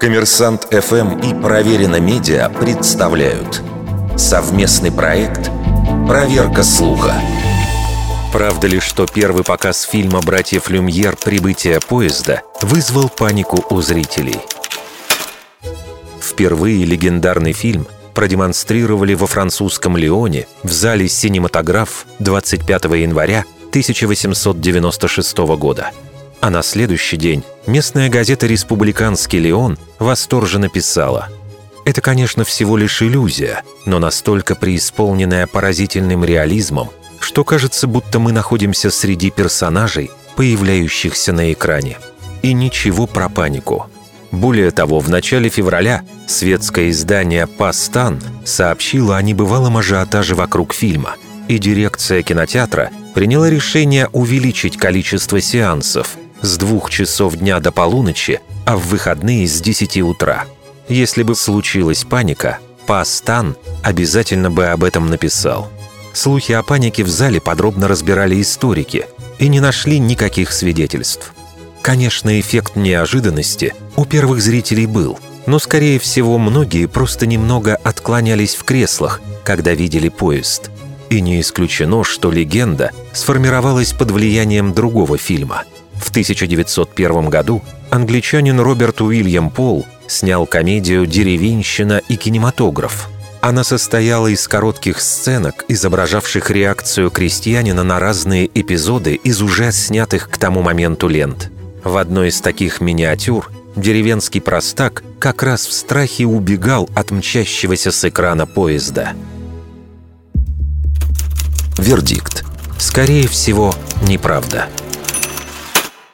Коммерсант ФМ и Проверено Медиа представляют совместный проект «Проверка слуха». Правда ли, что первый показ фильма «Братьев Люмьер. Прибытие поезда» вызвал панику у зрителей? Впервые легендарный фильм продемонстрировали во французском Лионе в зале «Синематограф» 25 января 1896 года. А на следующий день местная газета «Республиканский Леон» восторженно писала «Это, конечно, всего лишь иллюзия, но настолько преисполненная поразительным реализмом, что кажется, будто мы находимся среди персонажей, появляющихся на экране. И ничего про панику. Более того, в начале февраля светское издание «Пастан» сообщило о небывалом ажиотаже вокруг фильма, и дирекция кинотеатра приняла решение увеличить количество сеансов с двух часов дня до полуночи, а в выходные с 10 утра. Если бы случилась паника, Пастан обязательно бы об этом написал – Слухи о панике в зале подробно разбирали историки и не нашли никаких свидетельств. Конечно, эффект неожиданности у первых зрителей был, но, скорее всего, многие просто немного отклонялись в креслах, когда видели поезд. И не исключено, что легенда сформировалась под влиянием другого фильма. В 1901 году англичанин Роберт Уильям Пол снял комедию «Деревенщина и кинематограф», она состояла из коротких сценок, изображавших реакцию крестьянина на разные эпизоды из уже снятых к тому моменту лент. В одной из таких миниатюр деревенский простак как раз в страхе убегал от мчащегося с экрана поезда. Вердикт. Скорее всего, неправда.